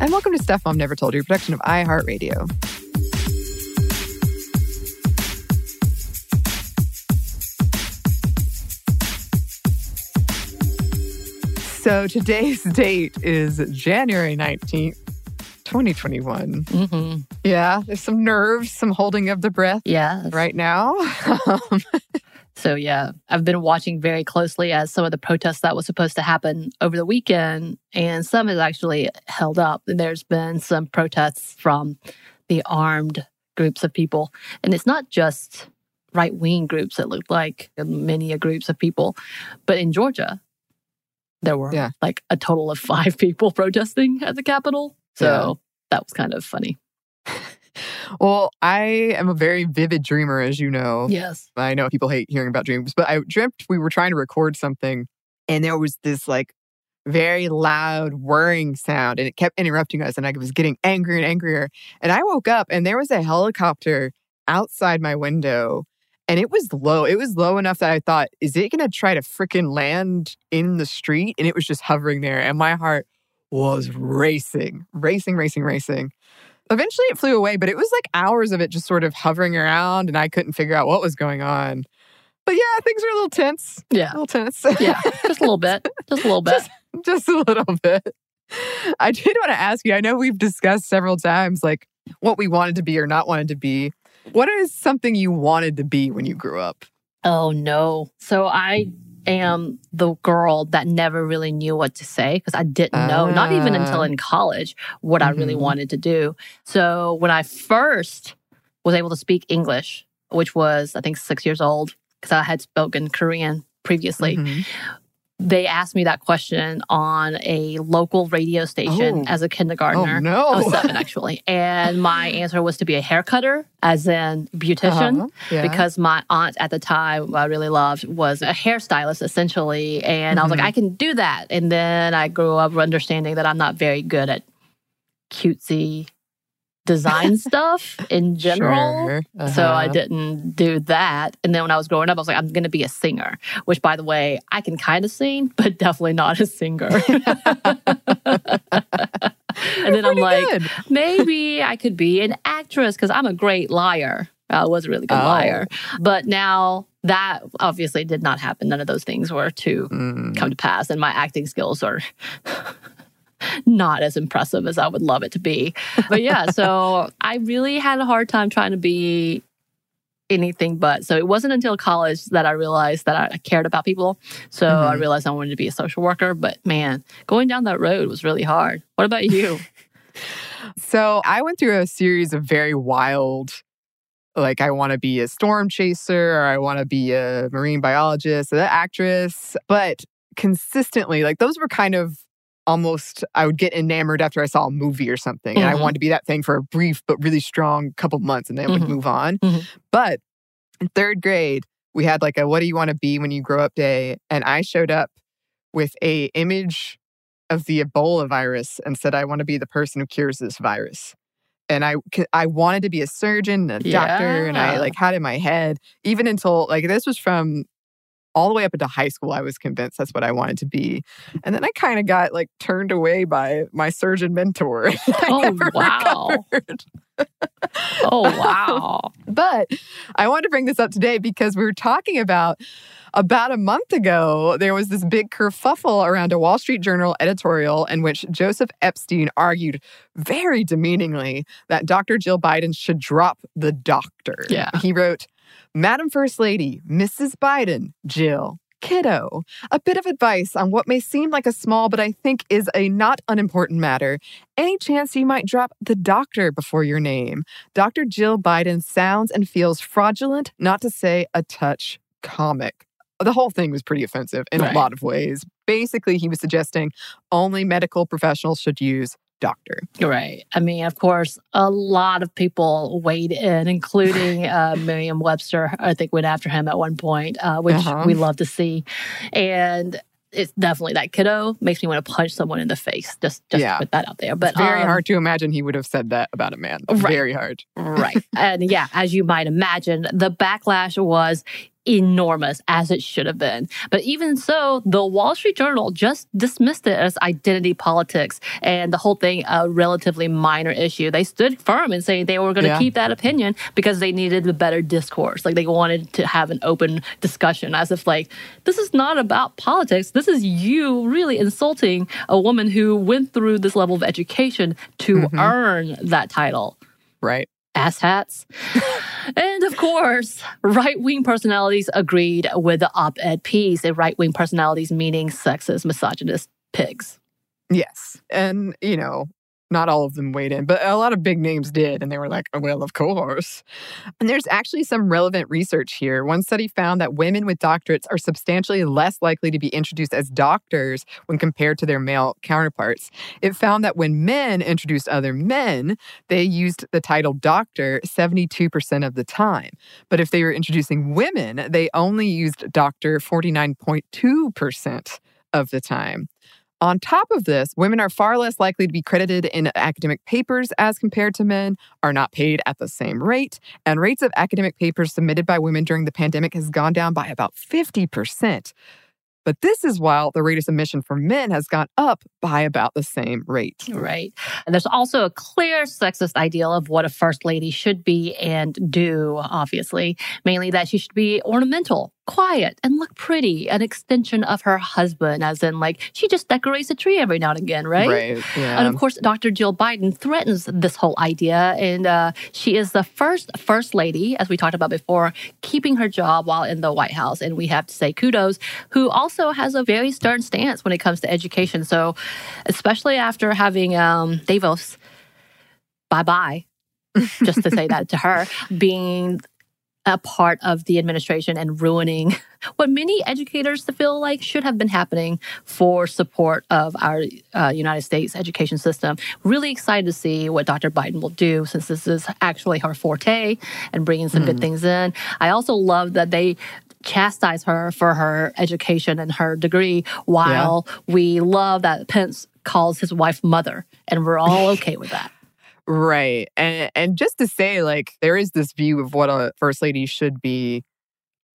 And welcome to Stuff Mom Never Told You, a production of iHeartRadio. So today's date is January 19th, 2021. hmm Yeah, there's some nerves, some holding of the breath Yeah. right now. So, yeah, I've been watching very closely as some of the protests that was supposed to happen over the weekend, and some has actually held up. And there's been some protests from the armed groups of people. And it's not just right wing groups that looked like many a groups of people, but in Georgia, there were Yeah. like a total of five people protesting at the Capitol. So Yeah. that was kind of funny. Well, I am a very vivid dreamer, as you know. Yes. I know people hate hearing about dreams, but I dreamt we were trying to record something and there was this like very loud whirring sound and it kept interrupting us and I was getting angrier and angrier. And I woke up and there was a helicopter outside my window and it was low. It was low enough that I thought, is it going to try to freaking land in the street? And it was just hovering there and my heart was racing, racing, racing, racing. Eventually it flew away, but it was like hours of it just sort of hovering around and I couldn't figure out what was going on. But yeah, things are a little tense. Yeah. A little tense. Yeah. Just a little bit. Just a little bit. just a little bit. I did want to ask you, I know we've discussed several times like what we wanted to be or not wanted to be. What is something you wanted to be when you grew up? Oh no. So I am the girl that never really knew what to say because I didn't know, not even until Ah. in college, what I really Mhm. wanted to do. So when I first was able to speak English, which was I think six years old, because I had spoken Korean previously, Mhm. They asked me that question on a local radio station Oh. as a kindergartner. Oh no. I was seven actually. And my answer was to be a hair cutter, as in beautician Uh-huh. Yeah. because my aunt at the time who I really loved was a hairstylist essentially. And I was like, Mhm. I can do that. And then I grew up understanding that I'm not very good at cutesy design stuff in general. Sure. So I Uh-huh. didn't do that. And then when I was growing up, I was like, I'm going to be a singer, which by the way, I can kind of sing, but definitely not a singer. and then I'm like, good. maybe I could be an actress because I'm a great liar. I was a really good Oh. liar. But now that obviously did not happen. None of those things were to Mm. come to pass. And my acting skills are not as impressive as I would love it to be. But yeah, so I really had a hard time trying to be anything but. So it wasn't until college that I realized that I cared about people. So I Mhm. realized I wanted to be a social worker. But man, going down that road was really hard. What about you? So I went through a series of very wild like I want to be a storm chaser or I want to be a marine biologist, or an actress. But consistently, like those were kind of almost I would get enamored after I saw a movie or something. And I Mhm. wanted to be that thing for a brief but really strong couple months and then Mhm. would move on. Mhm. But in third grade, we had like a what do you want to be when you grow up day. And I showed up with a image of the Ebola virus and said, I want to be the person who cures this virus. And I, I wanted to be a surgeon, a doctor, and I like had in my head, even until like this was from all the way up into high school, I was convinced that's what I wanted to be. And then I kind of got like turned away by my surgeon mentor. Oh, wow. Oh, um, wow. But I wanted to bring this up today because we were talking about about a month ago, there was this big kerfuffle around a Wall Street Journal editorial in which Joseph Epstein argued very demeaningly that Dr. Jill Biden should drop the doctor. Yeah. He wrote, Madam First Lady, Mrs. Biden, Jill, kiddo, a bit of advice on what may seem like a small but I think is a not unimportant matter. Any chance you might drop the doctor before your name? Dr. Jill Biden sounds and feels fraudulent, not to say a touch comic. The whole thing was pretty offensive in Right. a lot of ways. Basically, he was suggesting only medical professionals should use doctor. Right. I mean, of course, a lot of people weighed in, including uh, Merriam Webster, I think went after him at one point, uh, which Uh-huh. we love to see. And it's definitely that kiddo makes me want to punch someone in the face. Just, just Yeah. to put that out there. But It's very um, hard to imagine he would have said that about a man. Right. Very hard. Right. and yeah, as you might imagine, the backlash was enormous as it should have been. But even so, the Wall Street Journal just dismissed it as identity politics and the whole thing a relatively minor issue. They stood firm in saying they were going to Yeah. keep that opinion because they needed a better discourse. Like they wanted to have an open discussion as if like this is not about politics. This is you really insulting a woman who went through this level of education to Mhm. earn that title Right. Asshats. and of course, right wing personalities agreed with the op ed piece, and right wing personalities meaning sexist, misogynist pigs. Yes. And, you know, not all of them weighed in, but a lot of big names did. And they were like, oh, well, of course. And there's actually some relevant research here. One study found that women with doctorates are substantially less likely to be introduced as doctors when compared to their male counterparts. It found that when men introduced other men, they used the title doctor 72% of the time. But if they were introducing women, they only used doctor 49.2% of the time. On top of this, women are far less likely to be credited in academic papers as compared to men, are not paid at the same rate, and rates of academic papers submitted by women during the pandemic has gone down by about 50%. But this is while the rate of submission for men has gone up by about the same rate. Right. And there's also a clear sexist ideal of what a first lady should be and do, obviously, mainly that she should be ornamental, quiet, and look pretty, an extension of her husband, as in, like, she just decorates a tree every now and again, right? Yeah. And of course, Dr. Jill Biden threatens this whole idea. And uh, she is the first First Lady, as we talked about before, keeping her job while in the White House. And we have to say kudos, who also has a very stern stance when it comes to education. So, especially after having um, DeVos, bye bye, just to say that to her, being a part of the administration and ruining what many educators feel like should have been happening for support of our uh, United States education system. Really excited to see what Dr. Biden will do since this is actually her forte and bringing some good things in. I also love that they chastise her for her education and her degree while we love that Pence calls his wife mother and we're all okay with that. Right. And and just to say like there is this view of what a first lady should be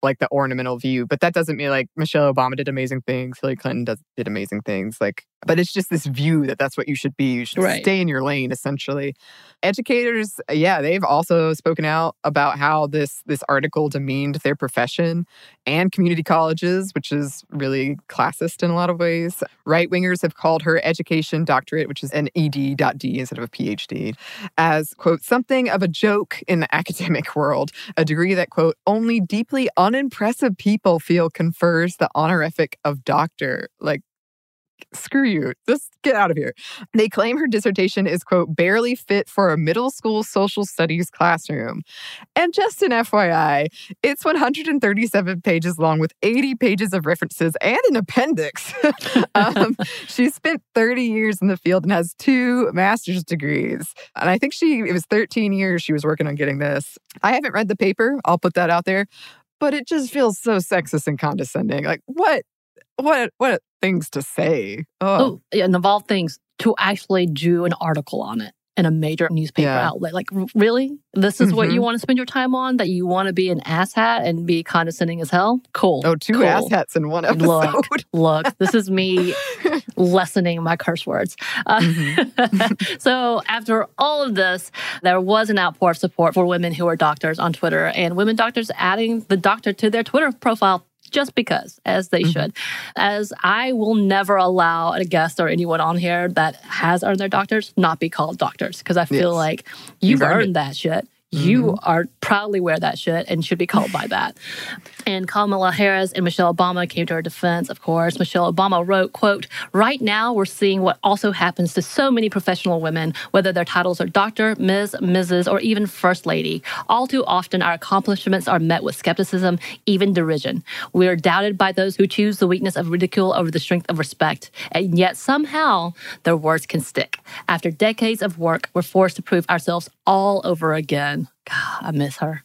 like the ornamental view, but that doesn't mean like Michelle Obama did amazing things, Hillary Clinton does, did amazing things like but it's just this view that that's what you should be. You should Right. stay in your lane essentially. Educators, uh, yeah, they've also spoken out about how this this article demeaned their profession and community colleges, which is really classist in a lot of ways. Right wingers have called her education doctorate, which is an ed.d instead of a PhD, as, quote, something of a joke in the academic world, a degree that, quote, only deeply unimpressive people feel confers the honorific of doctor. Like, screw you. Just get out of here. They claim her dissertation is, quote, barely fit for a middle school social studies classroom. And just an FYI, it's 137 pages long with 80 pages of references and an appendix. um, she spent 30 years in the field and has two master's degrees. And I think she, it was 13 years she was working on getting this. I haven't read the paper, I'll put that out there, but it just feels so sexist and condescending. Like, what? What what things to say? Oh, oh and of all things, to actually do an article on it in a major newspaper yeah. outlet. Like, really? This is mm-hmm. what you mm-hmm. want to spend your time on? That you want to be an asshat and be condescending as hell? Cool. Oh, two cool. asshats in one episode. Look, look, this is me lessening my curse words. Uh, mm-hmm. so, after all of this, there was an outpour of support for women who are doctors on Twitter and women doctors adding the doctor to their Twitter profile just because, as they mm-hmm. should. As I will never allow a guest or anyone on here that has earned their doctors not be called doctors because I feel yes. like you've, you've earned, earned that shit. You mm-hmm. are proudly wear that shit and should be called by that. And Kamala Harris and Michelle Obama came to her defense, of course. Michelle Obama wrote, quote, right now we're seeing what also happens to so many professional women, whether their titles are doctor, Ms., Mrs., or even first lady. All too often our accomplishments are met with skepticism, even derision. We are doubted by those who choose the weakness of ridicule over the strength of respect. And yet somehow their words can stick. After decades of work, we're forced to prove ourselves all over again. I miss her.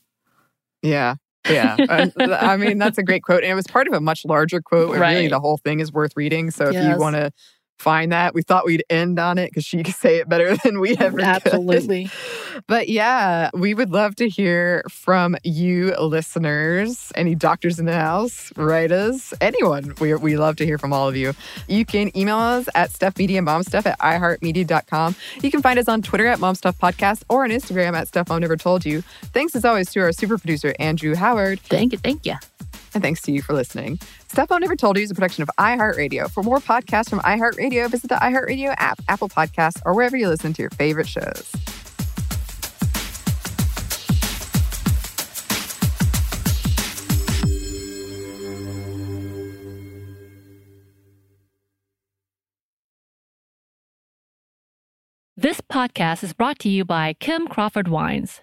Yeah. Yeah. I mean, that's a great quote. And it was part of a much larger quote. Right. Really, the whole thing is worth reading. So yes. if you want to find that. We thought we'd end on it because she could say it better than we ever Absolutely. Could. But yeah, we would love to hear from you listeners. Any doctors in the house, writers, anyone. We, we love to hear from all of you. You can email us at stuffmediamomstuff at iheartmedia.com. You can find us on Twitter at momstuffpodcast or on Instagram at stuff mom never told you. Thanks as always to our super producer, Andrew Howard. Thank you. Thank you. And thanks to you for listening. Mom Never Told You is a production of iHeartRadio. For more podcasts from iHeartRadio, visit the iHeartRadio app, Apple Podcasts, or wherever you listen to your favorite shows. This podcast is brought to you by Kim Crawford Wines.